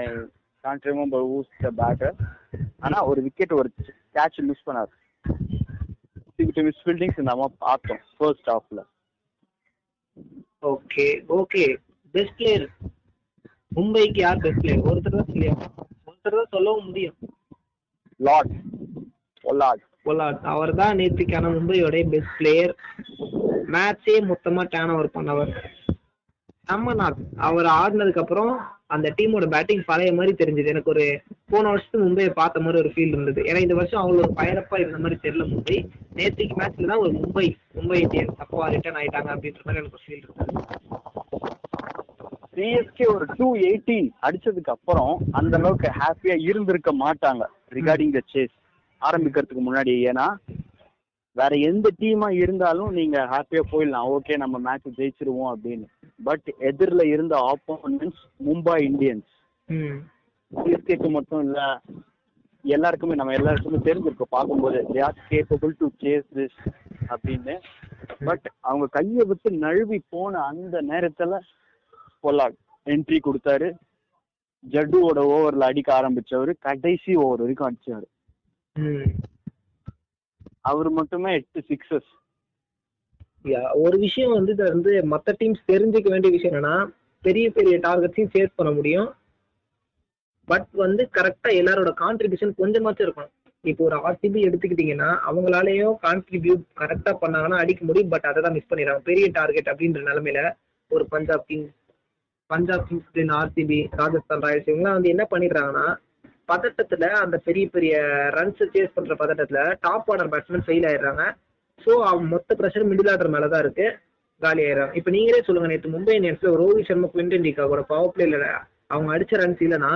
Speaker 1: can't remember who's the batter ஆனா ஒரு விக்கெட் ஒரு கேட்ச் மிஸ் பண்ணாரு. மிஸ் ஃபீல்டிங்ஸ் நம்ம பார்த்தோம் ஃபர்ஸ்ட் ஹாஃப்ல
Speaker 2: ஓகே ஓகே பெஸ்ட் பிளேயர் மும்பைக்கு யார் பெஸ்ட் பிளேயர் ஒருத்தர் தான் சொல்லியா ஒருத்தர் தான் சொல்லவும் முடியும்.
Speaker 1: Lord bollard.
Speaker 2: பொலாட் அவர் தான் நேற்றுக்கான மும்பையோட பெஸ்ட் பிளேயர் மேட்சே மொத்தமா டேன் ஓவர் பண்ணவர். அம்மநாத் அவர் ஆடினதுக்கு அப்புறம் அந்த டீமோட பேட்டிங் பழைய மாதிரி தெரிஞ்சது. எனக்கு ஒரு போன வருஷத்துக்கு மும்பையை பார்த்த மாதிரி ஒரு ஃபீல் இருந்தது. ஏன்னா இந்த வருஷம் அவ்வளோ ஒரு பயரப்பா இருந்த மாதிரி தெரியல மும்பை. நேற்றுக்கு மேட்ச்ல தான் ஒரு மும்பை மும்பை இந்தியன்ஸ் அப்பா ரிட்டர்ன் ஆயிட்டாங்க அப்படின்ற மாதிரி எனக்கு ஒரு ஃபீல் இருந்தது.
Speaker 1: சிஎஸ்கே ஒரு டூ எயிட்டீன் அடிச்சதுக்கு அப்புறம் அந்த அளவுக்கு ஹாப்பியா இருந்திருக்க மாட்டாங்க. ரிகார்டிங் த சேஸ் ஆரம்பிக்கிறதுக்கு முன்னாடி ஏன்னா வேற எந்த டீமா இருந்தாலும் நீங்க ஹாப்பியா போயிடலாம். ஓகே நம்ம மேட்ச் ஜெயிச்சிருவோம் அப்படின்னு. பட் எதிரில் இருந்த ஆப்போனன்ஸ் மும்பை இந்தியன்ஸ் சிஎஸ்கேக்கு மட்டும் இல்ல எல்லாருக்குமே நம்ம எல்லாருக்குமே தெரிஞ்சிருக்கோம். பார்க்கும்போது they are capable to chase this அப்படின்னு. பட் அவங்க கையை விட்டு நழுவி போன அந்த நேரத்துல பொல்லாட் என்ட்ரி கொடுத்தாரு. ஜட்டுவோட ஓவர்ல அடிக்க ஆரம்பிச்சவரு கடைசி ஓவர் வரைக்கும் அடிச்சாரு. அவர் மட்டுமே எட்டு சிக்ஸஸ்
Speaker 2: ஒரு விஷயம் வந்து இதை வந்து மற்ற டீம்ஸ் தெரிஞ்சுக்க வேண்டிய விஷயம் என்னன்னா பெரிய பெரிய டார்கெட்ஸையும் சேஸ் பண்ண முடியும். பட் வந்து கரெக்டா எல்லாரோட கான்ட்ரிபியூஷன் கொஞ்சமாச்சும் இருக்கும் இப்போ ஒரு ஆர்சிபி எடுத்துக்கிட்டீங்கன்னா அவங்களாலேயும் கான்ட்ரிபியூட் கரெக்டா பண்ணாங்கன்னா அடிக்க முடியும். பட் அதை தான் மிஸ் பண்ணிடுறாங்க. பெரிய டார்கெட் அப்படின்ற நிலமையில ஒரு Punjab Kings Punjab Kings RCB Rajasthan Royals இவங்கலாம் வந்து என்ன பண்ணிடுறாங்கன்னா பதட்டத்துல அந்த பெரிய பெரிய ரன்ஸ் சேஸ் பண்ற பதட்டத்துல டாப் ஆர்டர் பேட்ஸ்மேன் ஃபெயில் ஆயிடுறாங்க. ஸோ மொத்த ப்ரெஷர் மிடில் ஆர்டர் மேலதான் இருக்கு. காலி ஆயிடுறாங்க. இப்போ நீங்களே சொல்லுங்க நேற்று மும்பை இந்தியன்ஸ்ல ரோஹித் சர்மா குவிண்டன் டிகாவோட பவர் பிளேல அவங்க அடிச்ச ரன்ஸ் இல்லைன்னா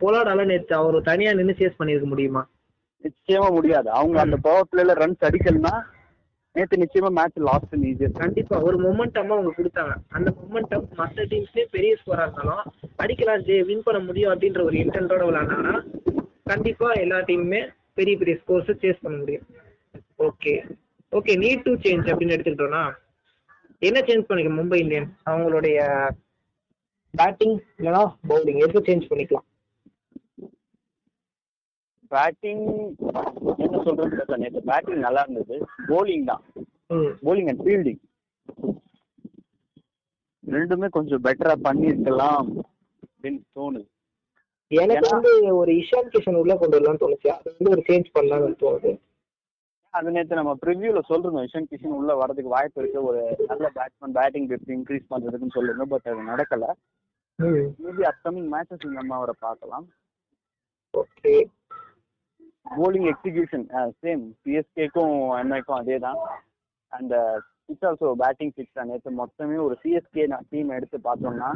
Speaker 2: போலாடால நேற்று அவர் தனியா நின்று சேஸ் பண்ணியிருக்க முடியுமா?
Speaker 1: நிச்சயமா முடியாது. அவங்க அந்த பவர் பிளேல ரன்ஸ் அடிக்கலன்னா நேத்து நிச்சயமா மேட்ச் லாஸ்ட் ஈஸியா
Speaker 2: கண்டிப்பா ஒரு மொமெண்டமா அவங்க கொடுத்தாங்க. அந்த மொமெண்டம் மற்ற டீம்ஸ்லயே பெரிய ஸ்கோரா இருந்தாலும் அடிக்கலாம் ஜே வின் பண்ண முடியும் அப்படின்ற ஒரு இன்டென்டோட விளையாண்டாங்கன்னா கண்டிப்பா எல்லா டீமுமே பெரிய பெரிய ஸ்கோர்ஸ் சேஸ் பண்ண முடியும். Okay okay need to change அப்படின்னு எடுத்துக்கிட்டோம்னா என்ன சேஞ்ச் பண்ணிக்க மும்பை இந்தியன்ஸ் அவங்களுடைய பேட்டிங் இல்லைன்னா பவுலிங் எது சேஞ்ச் பண்ணிக்கலாம்?
Speaker 1: பேட்டிங் என்ன சொல்றேன்னு தெரியல நேற்று பேட்டிங் நல்லா இருந்தது. போலிங் தான். போலிங் அண்ட் ஃபீல்டிங் ரெண்டுமே கொஞ்சம் பெட்டரா பண்ணிருக்கலாம் அப்படின்னு தோணுது.
Speaker 2: எனக்கு வந்து ஒரு இஷான் கிஷன் உள்ள கொண்டு வரலாம்னு தோணுச்சு. அது வந்து ஒரு சேஞ்ச் பண்ணலாம்னு தோணுது.
Speaker 1: அது நேற்று நம்ம ப்ரிவியூல சொல்றோம் இஷன் கிஷன் உள்ள வரதுக்கு வாய்ப்பு இருக்கு. ஒரு நல்ல பேட்ஸ்மேன் பேட்டிங் டெப்த் இன்க்ரீஸ் பண்றதுக்குன்னு சொல்லிருந்தோம் பட் அது நடக்கல.
Speaker 2: ம்.
Speaker 1: மேபி அப்கமிங் மேட்சஸ் நம்ம அவரை பார்க்கலாம்.
Speaker 2: ஓகே
Speaker 1: போலிங் எக்ஸிகியூஷன் சேம் சிஎஸ்கேக்கும் எம்ஐக்கும் அதே தான் and pitch also batting pitch தான். நேற்று மொத்தமே ஒரு சிஎஸ்கே டீம் எடுத்து பார்த்தோம்னா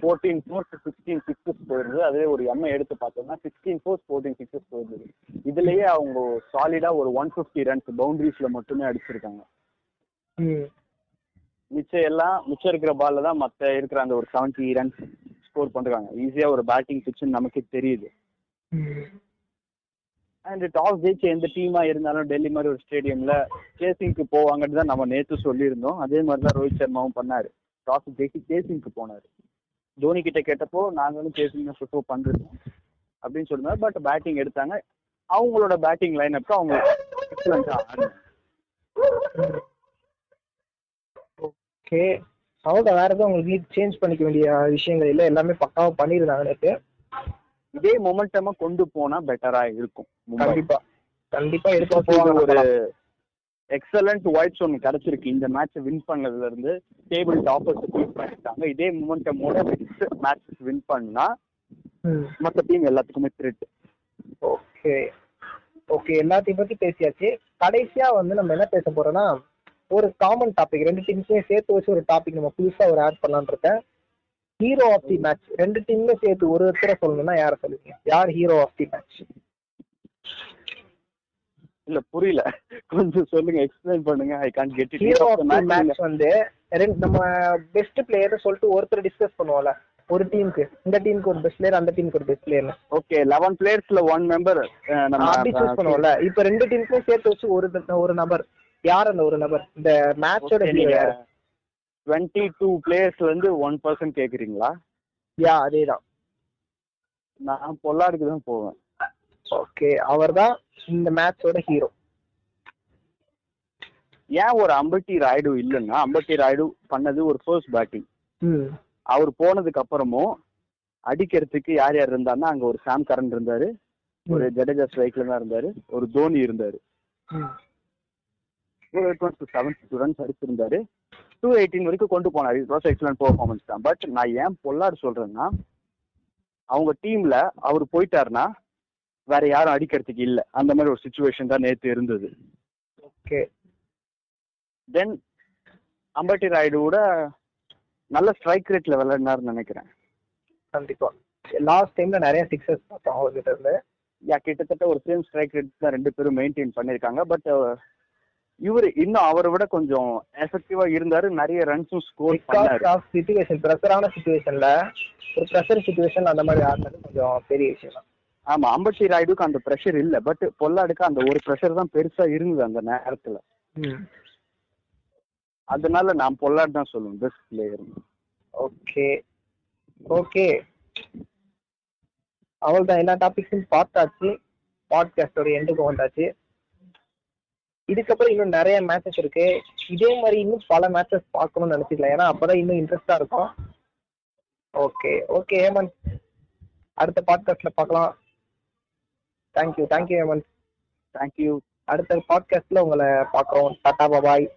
Speaker 1: ஃபோர்டீன் ஃபோர்ஸ் சிக்ஸ்டீன் சிக்ஸஸ் போயிருது அதே ஒரு எம்ஐ எடுத்து பார்த்தோம்னா சிக்ஸ்டீன் ஃபோர்ஸ் ஃபோர்டீன் சிக்ஸஸ் போயிருது இதுலயே அவங்க சாலிடா ஒரு ஒன் ஃபிஃப்டி ரன்ஸ் பவுண்டரிஸ்ல மட்டுமே அடிச்சிருக்காங்க. மிச்சம் எல்லாம் மிச்சம் இருக்கிற பால்ல தான் மற்ற இருக்கிற அந்த ஒரு செவன்ட்டி ரன்ஸ் ஸ்கோர் பண்றாங்க ஈஸியா ஒரு பேட்டிங் பிச்சுன்னு நமக்கே தெரியுது. அண்ட் டாஸ் ஜெயிச்சு எந்த டீமா இருந்தாலும் டெல்லி மாதிரி ஒரு ஸ்டேடியம்ல சேசிங்க்கு போவாங்கன்னு தான் நம்ம நேற்று சொல்லியிருந்தோம். அதே மாதிரி தான் ரோஹித் சர்மாவும் பண்ணாரு. டாஸ் ஜெயிச்சு சேசிங்க்கு போனாரு. தோனி கிட்ட கேட்டப்போ நாங்களும் சேசிங் தான் ப்ரிஃபர் பண்றோம் அப்படின்னு சொல்லியிருந்தாரு. பட் பேட்டிங் எடுத்தாங்க. அவங்களோட பேட்டிங் லைன் அப் அவங்க எக்ஸலண்டா
Speaker 2: ஓகே அவ்வளோ வேற எதுவும் உங்களுக்கு சேஞ்ச் பண்ணிக்க வேண்டிய விஷயங்கள் இல்லை? எல்லாமே பக்காவாக பண்ணியிருந்தாங்க நேற்று
Speaker 1: இதே மொமெண்டமா கொண்டு போனா பெட்டரா இருக்கும்.
Speaker 2: கண்டிப்பா. கண்டிப்பா எடுத்து
Speaker 1: ஒரு எக்ஸலண்ட் ஒயிட்ஸ் ஒன்று கிடைச்சிருக்கு. இந்த மேட்ச் வின் பண்ணதுல இருந்து டேபிள் டாப்பர்ஸ் வின் பண்ணிட்டாங்க. இதே மொமெண்டமோட நெக்ஸ்ட் மேட்ச் வின் பண்ணா மற்ற டீம் எல்லாத்துக்குமே த்ரெட்
Speaker 2: ஓகே. ஓகே எல்லாத்தையும் பத்தி பேசியாச்சு. கடைசியா வந்து நம்ம என்ன பேச போறோம்னா ஒரு காமன் டாபிக் ரெண்டு டீம்ஸுமே சேர்த்து வச்சு ஒரு டாபிக் நம்ம புதுசா ஒரு ஆட் பண்ணலாம்னு இருக்கேன். ஹீரோ ஆஃப் தி மேட்ச் ரெண்டு டீமுமே சேர்த்து ஒரு ஒருத்தரை சொல்லணும்னா யாரை சொல்லுவீங்க? யார் ஹீரோ ஆஃப் தி மேட்ச்
Speaker 1: இல்ல புரியல. கொஞ்சம் சொல்லுங்க எக்ஸ்பிளைன் பண்ணுங்க. I can't get it
Speaker 2: hero of the match வந்து ரெண்டு நம்ம பெஸ்ட் பிளேயர் சொல்லிட்டு ஒருத்தர் டிஸ்கஸ் பண்ணுவோம்ல. ஒரு டீமுக்கு இந்த டீமுக்கு ஒரு பெஸ்ட் பிளேயர் அந்த டீமுக்கு ஒரு பெஸ்ட் பிளேயர்
Speaker 1: ஓகே லெவன் பிளேயர்ஸ்ல ஒன் மெம்பர் நம்ம
Speaker 2: அப்படி சூஸ் பண்ணுவோம்ல. இப்ப ரெண்டு டீமுக்குமே சேர்த்து வச்சு ஒரு ஒரு நபர் யார் அந்த ஒரு நபர் இந்த மேட்சோட ஹீரோ யாரு?
Speaker 1: டுவெண்ட்டி டூ பிளேயர்ஸ்ல இருந்து ஒன் பர்சன்ட் கேக்குறீங்களா?
Speaker 2: யா அதேதான்.
Speaker 1: நான் பொல்லாடுக்கு தான் போவேன்.
Speaker 2: ஓகே அவர்தான் இந்த மேட்சோட ஹீரோ
Speaker 1: ஏன் ஒரு அம்பட்டி ராய்டு இல்லைன்னா அம்பட்டி ராய்டு பண்ணது ஒரு ஃபர்ஸ்ட் பேட்டிங் அவர் போனதுக்கு அப்புறமும் அடிக்கிறதுக்கு யார் யார் இருந்தாருன்னா அங்க ஒரு சாம் கரன் இருந்தாரு ஒரு ஜடேஜா ஸ்ட்ரைக்ல தான் இருந்தாரு ஒரு தோனி இருந்தாரு. ஒரு டுவெண்ட்டி செவன் ரன்ஸ் அடிச்சிருந்தாரு. டூ எயிட்டீன் வரைக்கும் கொண்டு போனாரு. இட் வாஸ் எக்ஸலன்ட் பெர்ஃபார்மன்ஸ் தான். பட் நான் ஏன் பொல்லாடு சொல்றேன்னா அவங்க டீம்ல அவர் போயிட்டாருன்னா வேற யாரும் அடிக்கிறதுக்கு இல்ல. அந்த மாதிரி ஒரு சுச்சுவேஷன் தான் நேத்து இருந்தது.
Speaker 2: ஓகே
Speaker 1: தென் அம்பட்டி ராய்டுவோட நல்ல ஸ்ட்ரைக் ரேட்ல விளையாடினாருன்னு நினைக்கிறேன்.
Speaker 2: கண்டிப்பா. லாஸ்ட் டைம்ல நிறைய சிக்ஸஸ் பார்த்தோம் அவர்கிட்ட இருந்து.
Speaker 1: யா கிட்டத்தட்ட ஒரு சேம் ஸ்ட்ரைக் ரேட் தான் ரெண்டு பேரும் மெயின்டைன் பண்ணிருக்காங்க பட் இவரு இன்னும் அவரை விட கொஞ்சம் எஃபெக்டிவா இருந்தாரு. நிறைய ரன்ஸும் ஸ்கோர் பண்ணாரு.
Speaker 2: சுச்சுவேஷன் ப்ரெஷரான சுச்சுவேஷன்ல ஒரு ப்ரெஷர் சுச்சுவேஷன் அந்த மாதிரி ஆடினது கொஞ்சம் பெரிய விஷயம் தான்.
Speaker 1: ஆமா அம்பட்டி ராய்டுக்கு அந்த ப்ரெஷர் இல்ல. பட் பொல்லாடுக்கு அந்த ஒரு ப்ரெஷர் தான் பெருசா இருந்தது அந்த நேரத்துல. அதனால நான் பொல்லாடு தான் சொல்லுவேன் பெஸ்ட் பிளேயர்
Speaker 2: ஓகே. ஓகே. அவள் தான் எல்லா டாபிக்ஸும் பார்த்தாச்சு. பாட்காஸ்டோட எண்டுக்கு வந்தாச்சு. இதுக்கப்புறம் இன்னும் நிறைய மேட்சஸ் இருக்கு. இதே மாதிரி இன்னும் பல மேட்சஸ் பார்க்கணும்னு நினைச்சிக்கலாம் ஏன்னா அப்பதான் இன்னும் இன்ட்ரெஸ்டா இருக்கும். Okay okay Hemant. அடுத்த பாட்காஸ்ட்ல பார்க்கலாம். Thank you thank you Hemant.
Speaker 1: தேங்க்யூ
Speaker 2: அடுத்த பாட்காஸ்ட்ல உங்களை பார்க்குறோம். டாடா பாய்